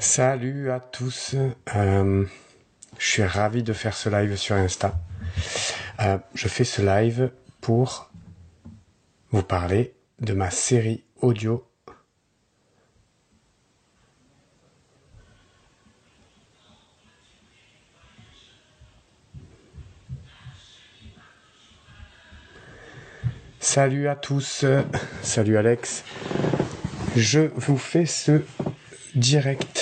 Salut à tous. Euh, je suis ravi de faire ce live sur Insta. Euh, je fais ce live pour vous parler de ma série audio. Salut à tous. Salut Alex. Je vous fais ce direct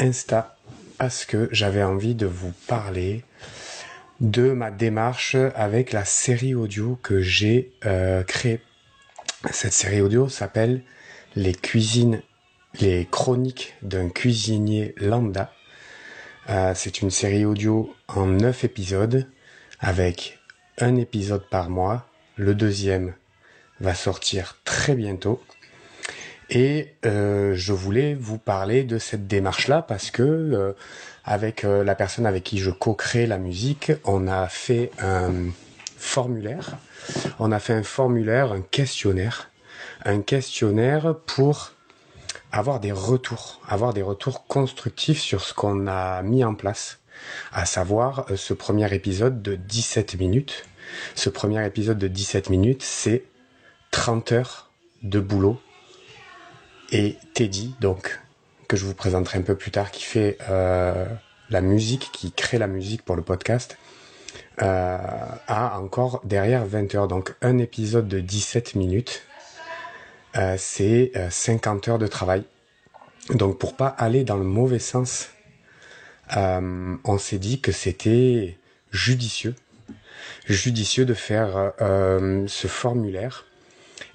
Insta parce que j'avais envie de vous parler de ma démarche avec la série audio que j'ai euh, créée. Cette série audio s'appelle Les cuisines, les chroniques d'un cuisinier lambda. Euh, c'est une série audio en neuf épisodes avec un épisode par mois. Le deuxième va sortir très bientôt. Et euh, je voulais vous parler de cette démarche-là parce que euh, avec euh, la personne avec qui je co-crée la musique, on a fait un formulaire. On a fait un formulaire, un questionnaire, un questionnaire pour avoir des retours, avoir des retours constructifs sur ce qu'on a mis en place, à savoir ce premier épisode de 17 minutes. Ce premier épisode de 17 minutes, c'est 30 heures de boulot et Teddy, donc que je vous présenterai un peu plus tard, qui fait euh, la musique, qui crée la musique pour le podcast, euh, a encore derrière 20 heures. Donc un épisode de 17 minutes, euh, c'est 50 heures de travail. Donc pour pas aller dans le mauvais sens, on s'est dit que c'était judicieux, judicieux de faire ce formulaire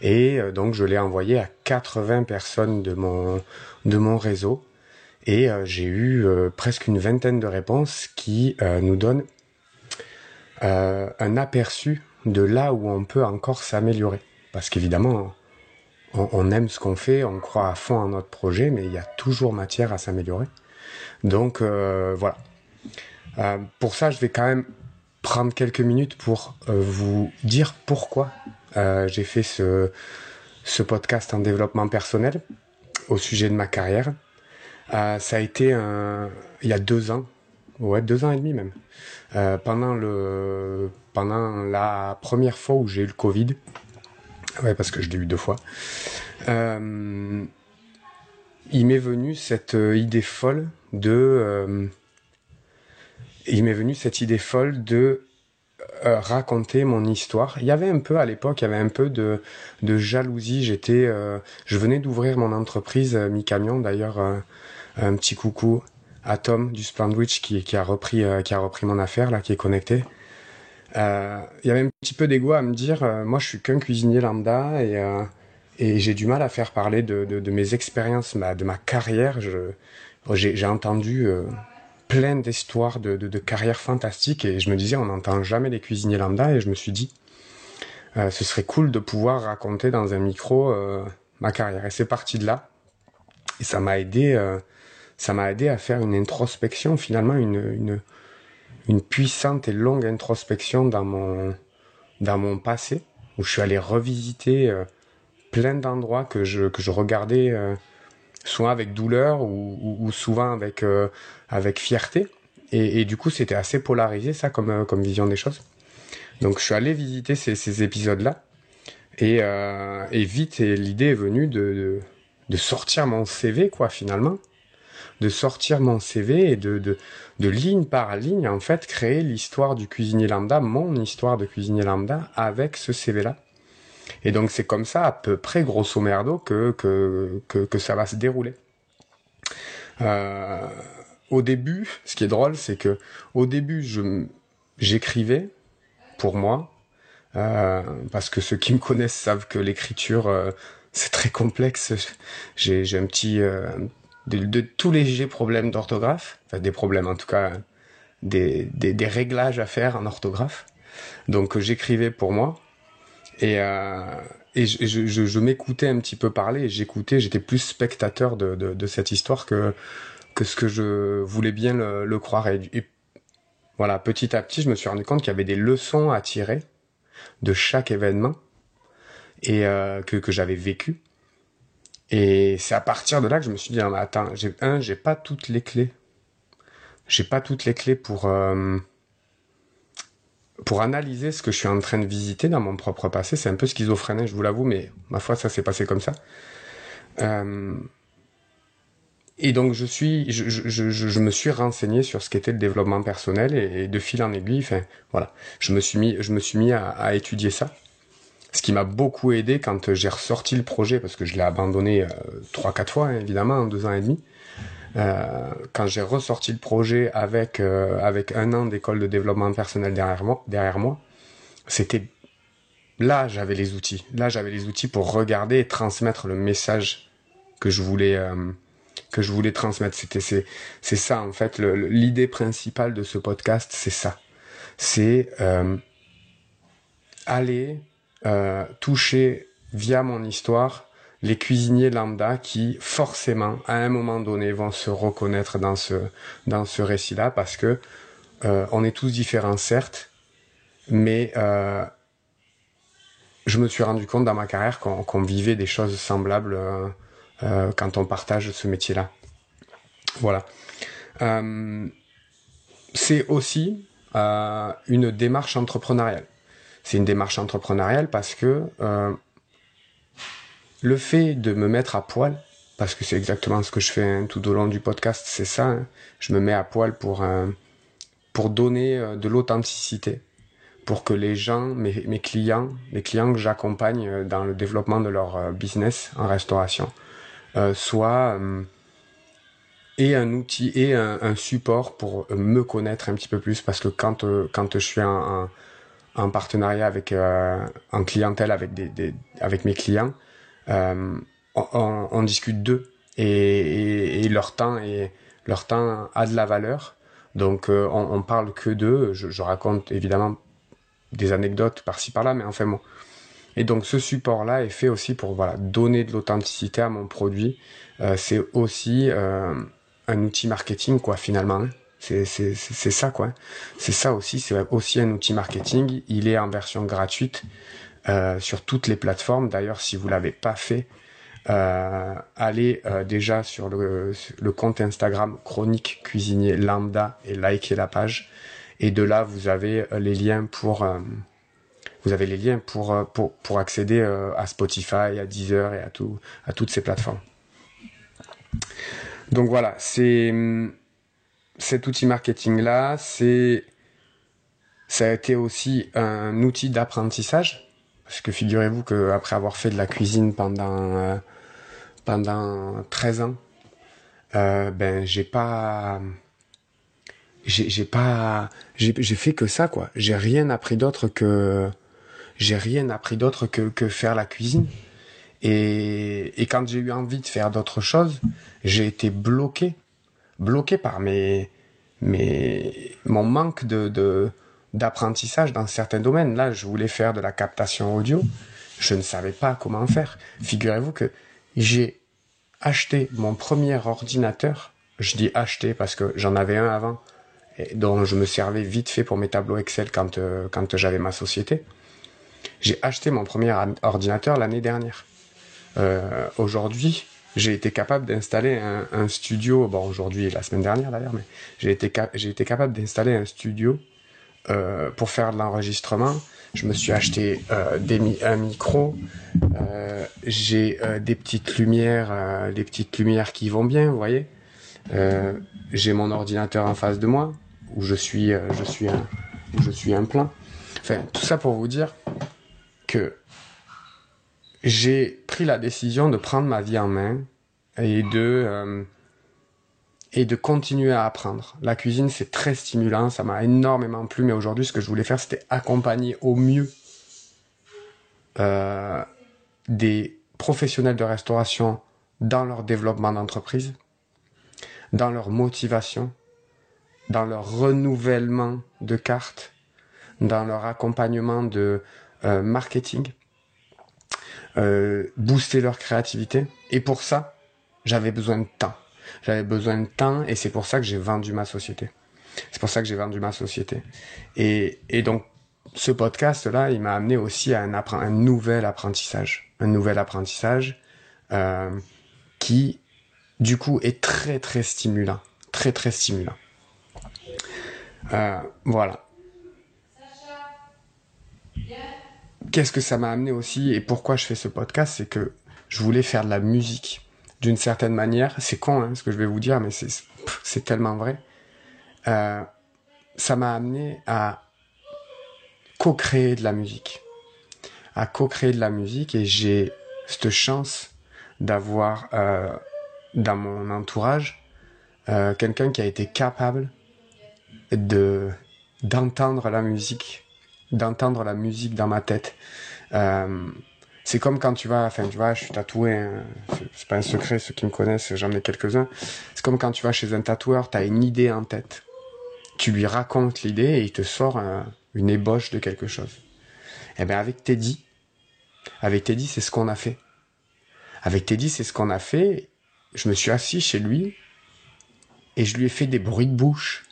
et euh, donc je l'ai envoyé à 80 personnes de mon, de mon réseau. Et euh, j'ai eu euh, presque une vingtaine de réponses qui nous donnent un aperçu de là où on peut encore s'améliorer. Parce qu'évidemment, on, on, aime ce qu'on fait, on croit à fond en notre projet, mais il y a toujours matière à s'améliorer. Donc voilà. pour ça, je vais quand même prendre quelques minutes pour vous dire pourquoi euh, j'ai fait ce, podcast en développement personnel au sujet de ma carrière. Euh, ça a été il y a deux ans, ouais, deux ans et demi même. Euh, pendant le, pendant la première fois où j'ai eu le Covid, ouais, parce que je l'ai eu deux fois. Il m'est venu cette idée folle de, il m'est venu cette idée folle de euh, raconter mon histoire. Il y avait un peu à l'époque, il y avait un peu de, de jalousie. J'étais, euh, je venais d'ouvrir mon entreprise euh, Mi Camion. D'ailleurs, un petit coucou à Tom du Splendwich qui, qui a repris qui a repris mon affaire là, qui est connecté. il y avait un petit peu d'ego à me dire, moi je suis qu'un cuisinier lambda et et j'ai du mal à faire parler de, de, mes expériences, de ma carrière. Je, j'ai, entendu plein d'histoires de, de, de carrières fantastiques et je me disais on n'entend jamais les cuisiniers lambda et je me suis dit euh, ce serait cool de pouvoir raconter dans un micro euh, ma carrière. Et c'est parti de là. Et ça m'a aidé euh, ça m'a aidé à faire une introspection finalement une, une une puissante et longue introspection dans mon dans mon passé où je suis allé revisiter plein d'endroits que je que je regardais soit avec douleur ou, ou, ou souvent avec euh, avec fierté. Et, et du coup, c'était assez polarisé ça comme euh, comme vision des choses. Donc, je suis allé visiter ces, ces épisodes-là et, euh, et vite, l'idée est venue de, de, de sortir mon CV quoi finalement, de sortir mon CV et de, de de ligne par ligne en fait créer l'histoire du cuisinier lambda, mon histoire de cuisinier lambda avec ce CV-là. Et donc c'est comme ça à peu près grosso merdo que que que, que ça va se dérouler. Euh, au début, ce qui est drôle, c'est que au début, j'écrivais pour moi euh, parce que ceux qui me connaissent savent que l'écriture euh, c'est très complexe. J'ai j'ai un petit euh, de, de tout léger problème d'orthographe, enfin des problèmes en tout cas des, des, des réglages à faire en orthographe. Donc j'écrivais pour moi et, euh, et je, je, je m'écoutais un petit peu parler, j'écoutais, j'étais plus spectateur de, de, de, cette histoire que, que ce que je voulais bien le, le croire. Et, voilà, petit à petit, je me suis rendu compte qu'il y avait des leçons à tirer de chaque événement et euh, que, que j'avais vécu. Et c'est à partir de là que je me suis dit, mais attends, j'ai, un, j'ai pas toutes les clés. J'ai pas toutes les clés pour, euh, pour analyser ce que je suis en train de visiter dans mon propre passé. C'est un peu schizophrène, je vous l'avoue, mais ma foi, ça s'est passé comme ça. Euh, et donc je suis, je, me suis renseigné sur ce qu'était le développement personnel et, de fil en aiguille, enfin voilà, je me suis mis, je me suis mis à, étudier ça. Ce qui m'a beaucoup aidé quand j'ai ressorti le projet, parce que je l'ai abandonné euh, trois, quatre fois hein, évidemment en deux ans et demi. Euh, quand j'ai ressorti le projet avec euh, avec un an d'école de développement personnel derrière moi, derrière moi, c'était là j'avais les outils. Là j'avais les outils pour regarder et transmettre le message que je voulais euh, que je voulais transmettre. C'était c'est c'est ça en fait l'idée principale de ce podcast, c'est ça. C'est euh, aller euh, toucher via mon histoire les cuisiniers lambda qui forcément à un moment donné vont se reconnaître dans ce dans ce récit-là parce que euh, on est tous différents certes, mais euh, je me suis rendu compte dans ma carrière qu'on vivait des choses semblables euh, euh, quand on partage ce métier-là. Voilà. Euh, c'est aussi une démarche entrepreneuriale. C'est une démarche entrepreneuriale parce que le fait de me mettre à poil, parce que c'est exactement ce que je fais hein, tout au long du podcast, c'est ça. Hein. je me mets à poil pour euh, pour donner euh, de l'authenticité, pour que les gens, mes, clients, les clients que j'accompagne euh, dans le développement de leur business en restauration, soient et un outil et un, support pour me connaître un petit peu plus, parce que quand quand je suis en, en, partenariat avec en clientèle avec des avec mes clients euh, on, discute d'eux et, leur temps et leur temps a de la valeur. Donc euh, on, on, parle que d'eux. Je, raconte évidemment des anecdotes par-ci par-là, mais enfin bon. Et donc ce support-là est fait aussi pour voilà donner de l'authenticité à mon produit. Euh, c'est aussi un outil marketing quoi finalement. Hein. C'est ça quoi. C'est ça aussi. C'est aussi un outil marketing. Il est en version gratuite. Euh, sur toutes les plateformes. D'ailleurs, si vous l'avez pas fait, euh, allez euh, déjà sur le, le, compte Instagram Chronique Cuisinier Lambda et likez la page. Et de là, vous avez euh, les liens pour vous avez les liens pour pour, pour accéder à Spotify, à Deezer et à tout à toutes ces plateformes. Donc voilà, c'est cet outil marketing là, c'est ça a été aussi un outil d'apprentissage parce que figurez-vous qu'après avoir fait de la cuisine pendant euh, pendant 13 ans, euh, ben j'ai pas j'ai pas j'ai fait que ça quoi. J'ai rien appris d'autre que j'ai rien appris d'autre que que faire la cuisine. Et et quand j'ai eu envie de faire d'autres choses, j'ai été bloqué bloqué par mes mes mon manque de de d'apprentissage dans certains domaines. Là, je voulais faire de la captation audio. Je ne savais pas comment faire. Figurez-vous que j'ai acheté mon premier ordinateur. Je dis acheté parce que j'en avais un avant, et dont je me servais vite fait pour mes tableaux Excel quand, euh, quand j'avais ma société. J'ai acheté mon premier ordinateur l'année dernière. Euh, aujourd'hui, j'ai été capable d'installer un, studio. Bon, aujourd'hui, la semaine dernière d'ailleurs, mais j'ai été capable d'installer un studio euh, pour faire de l'enregistrement. Je me suis acheté euh, des, un micro. Euh, j'ai euh, des petites lumières, euh, des petites lumières qui vont bien, vous voyez. j'ai mon ordinateur en face de moi où je suis, je suis un, où je suis un plein. Enfin, tout ça pour vous dire que j'ai pris la décision de prendre ma vie en main et de et de continuer à apprendre. La cuisine, c'est très stimulant, ça m'a énormément plu, mais aujourd'hui, ce que je voulais faire, c'était accompagner au mieux euh, des professionnels de restauration dans leur développement d'entreprise, dans leur motivation, dans leur renouvellement de cartes, dans leur accompagnement de euh, marketing, euh, booster leur créativité. Et pour ça, j'avais besoin de temps. J'avais besoin de temps et c'est pour ça que j'ai vendu ma société. C'est pour ça que j'ai vendu ma société. Et, et donc, ce podcast-là, il m'a amené aussi à un, nouvel apprentissage. Un nouvel apprentissage. Euh, qui, du coup, est très très stimulant. Très très stimulant. Euh, voilà. Qu'est-ce que ça m'a amené aussi et pourquoi je fais ce podcast, c'est que je voulais faire de la musique d'une certaine manière. C'est con hein, ce que je vais vous dire, mais c'est tellement vrai. Euh, ça m'a amené à co-créer de la musique. À co-créer de la musique et j'ai cette chance d'avoir euh, dans mon entourage euh, quelqu'un qui a été capable de d'entendre la musique, d'entendre la musique dans ma tête. C'est comme quand tu vas, enfin tu vois, je suis tatoué, hein, c'est pas un secret, ceux qui me connaissent, j'en ai quelques-uns. C'est comme quand tu vas chez un tatoueur, tu as une idée en tête. Tu lui racontes l'idée et il te sort une ébauche de quelque chose. Eh bien avec Teddy, avec Teddy, c'est ce qu'on a fait. Avec Teddy, c'est ce qu'on a fait. Je me suis assis chez lui et je lui ai fait des bruits de bouche.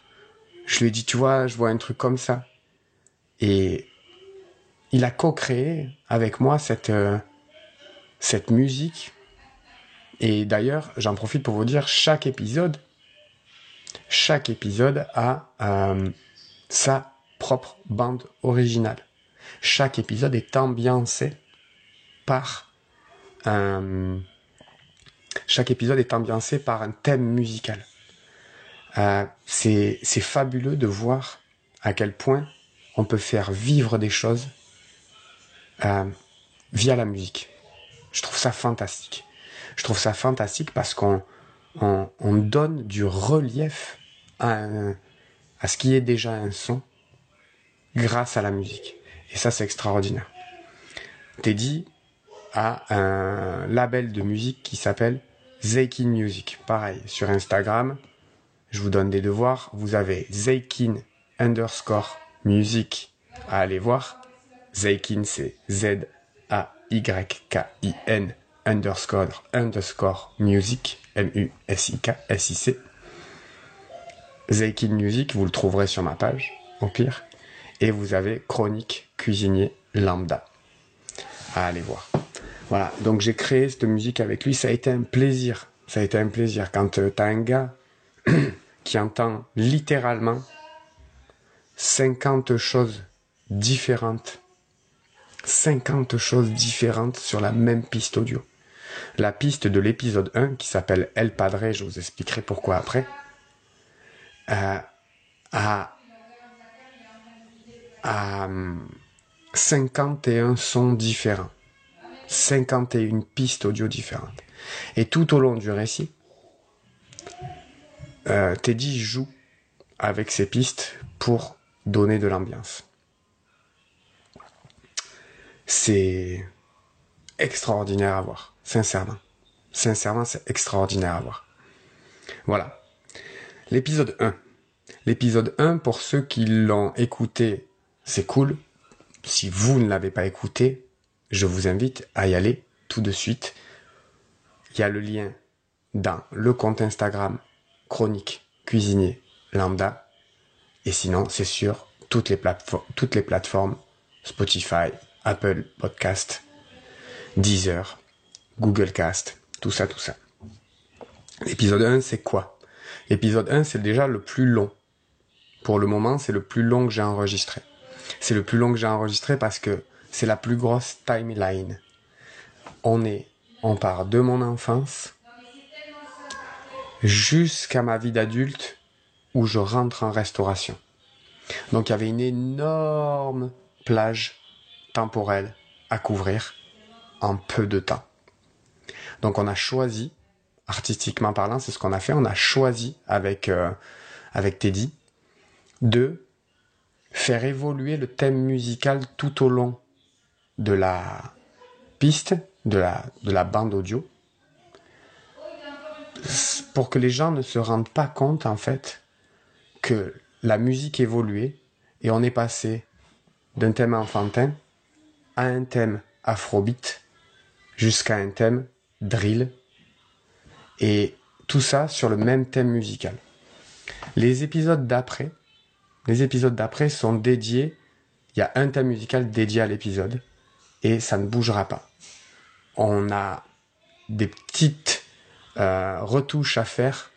Je lui ai dit, tu vois, je vois un truc comme ça. Et il a co-créé avec moi cette, euh, cette musique. Et d'ailleurs, j'en profite pour vous dire, chaque épisode, chaque épisode a euh, sa propre bande originale. Chaque épisode est ambiancé par un... Chaque épisode est ambiancé par un thème musical. Euh, c'est fabuleux de voir à quel point on peut faire vivre des choses euh, via la musique. Je trouve ça fantastique. Je trouve ça fantastique parce qu'on on, on, donne du relief à, à ce qui est déjà un son grâce à la musique. Et ça, c'est extraordinaire. Teddy a un label de musique qui s'appelle Zeikin Music. Pareil, sur Instagram, je vous donne des devoirs. Vous avez Zeikin underscore music à aller voir. Zeikin, c'est Z-A-Y-K-I-N underscore underscore music, M-U-S-I-K, S-I-C. Zeikin Music, vous le trouverez sur ma page, au pire. Et vous avez Chronique Cuisinier Lambda à aller voir. Voilà, donc j'ai créé cette musique avec lui, ça a été un plaisir. Ça a été un plaisir quand euh, t'as un gars qui entend littéralement 50 choses différentes 50 choses différentes sur la même piste audio. La piste de l'épisode 1 qui s'appelle El Padre, je vous expliquerai pourquoi après, euh, a, a 51 sons différents. 51 pistes audio différentes. Et tout au long du récit, euh, Teddy joue avec ces pistes pour donner de l'ambiance c'est extraordinaire à voir, sincèrement. Sincèrement, c'est extraordinaire à voir. Voilà. L'épisode 1. L'épisode 1, pour ceux qui l'ont écouté, c'est cool. Si vous ne l'avez pas écouté, je vous invite à y aller tout de suite. Il y a le lien dans le compte Instagram Chronique Cuisinier Lambda. Et sinon, c'est sur toutes les, toutes les plateformes Spotify, Apple Podcast, Deezer, Google Cast, tout ça, tout ça. L'épisode 1, c'est quoi? L'épisode 1, c'est déjà le plus long. Pour le moment, c'est le plus long que j'ai enregistré. C'est le plus long que j'ai enregistré parce que c'est la plus grosse timeline. On est, on part de mon enfance jusqu'à ma vie d'adulte où je rentre en restauration. Donc il y avait une énorme plage temporel à couvrir en peu de temps. Donc on a choisi, artistiquement parlant, c'est ce qu'on a fait, on a choisi avec, euh, avec Teddy de faire évoluer le thème musical tout au long de la piste, de la, de la bande audio, pour que les gens ne se rendent pas compte en fait que la musique évoluait et on est passé d'un thème enfantin à un thème afrobeat jusqu'à un thème drill et tout ça sur le même thème musical. Les épisodes d'après, les épisodes d'après sont dédiés, il y a un thème musical dédié à l'épisode et ça ne bougera pas. On a des petites euh, retouches à faire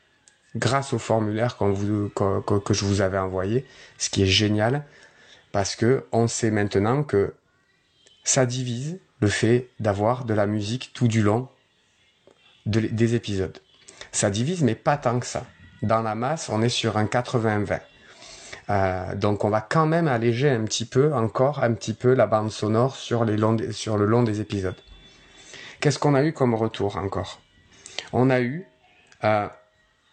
grâce au formulaire que, je vous avais envoyé, ce qui est génial parce que on sait maintenant que ça divise le fait d'avoir de la musique tout du long des épisodes. Ça divise, mais pas tant que ça. Dans la masse, on est sur un 80-20. Euh, donc on va quand même alléger un petit peu, encore un petit peu la bande sonore sur, le long des épisodes. Qu'est-ce qu'on a eu comme retour encore? On a eu euh,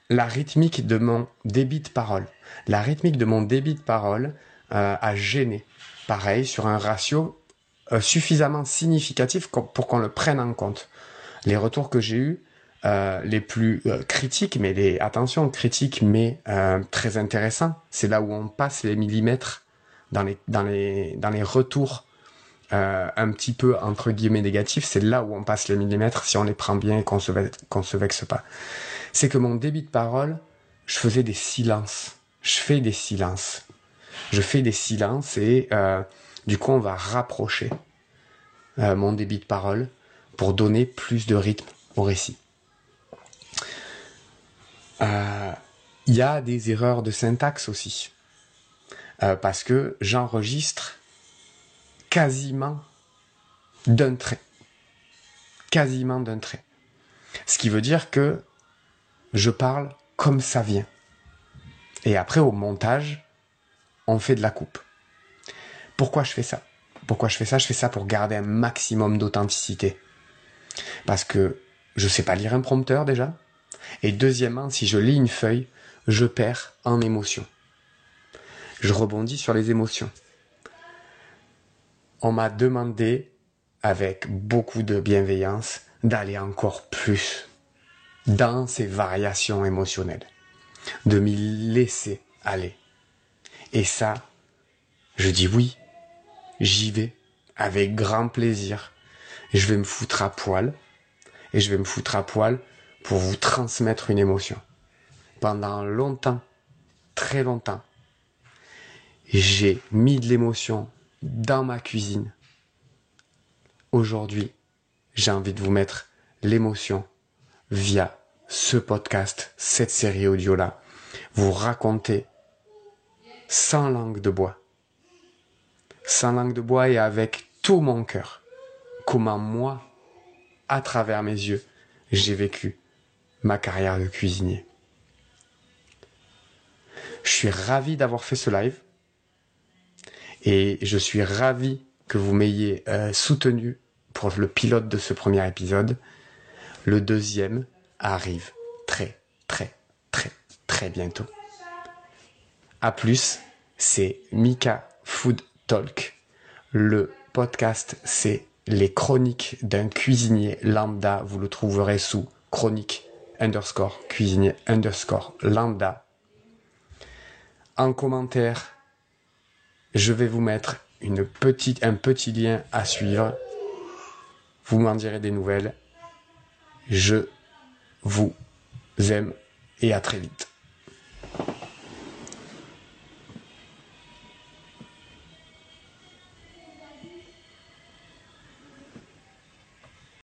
la rythmique de mon débit de parole. La rythmique de mon débit de parole euh, a gêné. Pareil, sur un ratio suffisamment significatif pour qu'on le prenne en compte. Les retours que j'ai eus, euh, les plus euh, critiques, mais les attention critiques, mais euh, très intéressants. C'est là où on passe les millimètres dans les dans les dans les retours un petit peu entre guillemets négatifs. C'est là où on passe les millimètres si on les prend bien et qu'on se qu'on se vexe pas. C'est que mon débit de parole, je faisais des silences. Je fais des silences. Je fais des silences et du coup on va rapprocher mon débit de parole pour donner plus de rythme au récit. Euh, il y a des erreurs de syntaxe aussi. Euh, parce que j'enregistre quasiment d'un trait. Quasiment d'un trait. Ce qui veut dire que je parle comme ça vient. Et après, au montage, on fait de la coupe. Pourquoi je fais ça? Pourquoi je fais ça? Je fais ça pour garder un maximum d'authenticité. Parce que je sais pas lire un prompteur déjà. Et deuxièmement, si je lis une feuille, je perds en émotion. Je rebondis sur les émotions. On m'a demandé, avec beaucoup de bienveillance, d'aller encore plus dans ces variations émotionnelles, de m'y laisser aller. Et ça, je dis oui, j'y vais, avec grand plaisir. Je vais me foutre à poil, et je vais me foutre à poil pour vous transmettre une émotion. Pendant longtemps, très longtemps, j'ai mis de l'émotion dans ma cuisine. Aujourd'hui, j'ai envie de vous mettre l'émotion via ce podcast, cette série audio-là. Vous raconter sans langue de bois. Sans langue de bois et avec tout mon cœur. Comment moi, à travers mes yeux, j'ai vécu ma carrière de cuisinier. Je suis ravi d'avoir fait ce live et je suis ravi que vous m'ayez euh, soutenu pour le pilote de ce premier épisode. Le deuxième arrive très très très très bientôt. A plus, c'est Mika Food Le podcast, c'est les chroniques d'un cuisinier lambda. Vous le trouverez sous chronique underscore cuisinier underscore lambda. En commentaire, je vais vous mettre un petit lien à suivre. Vous m'en direz des nouvelles. Je vous aime et à très vite.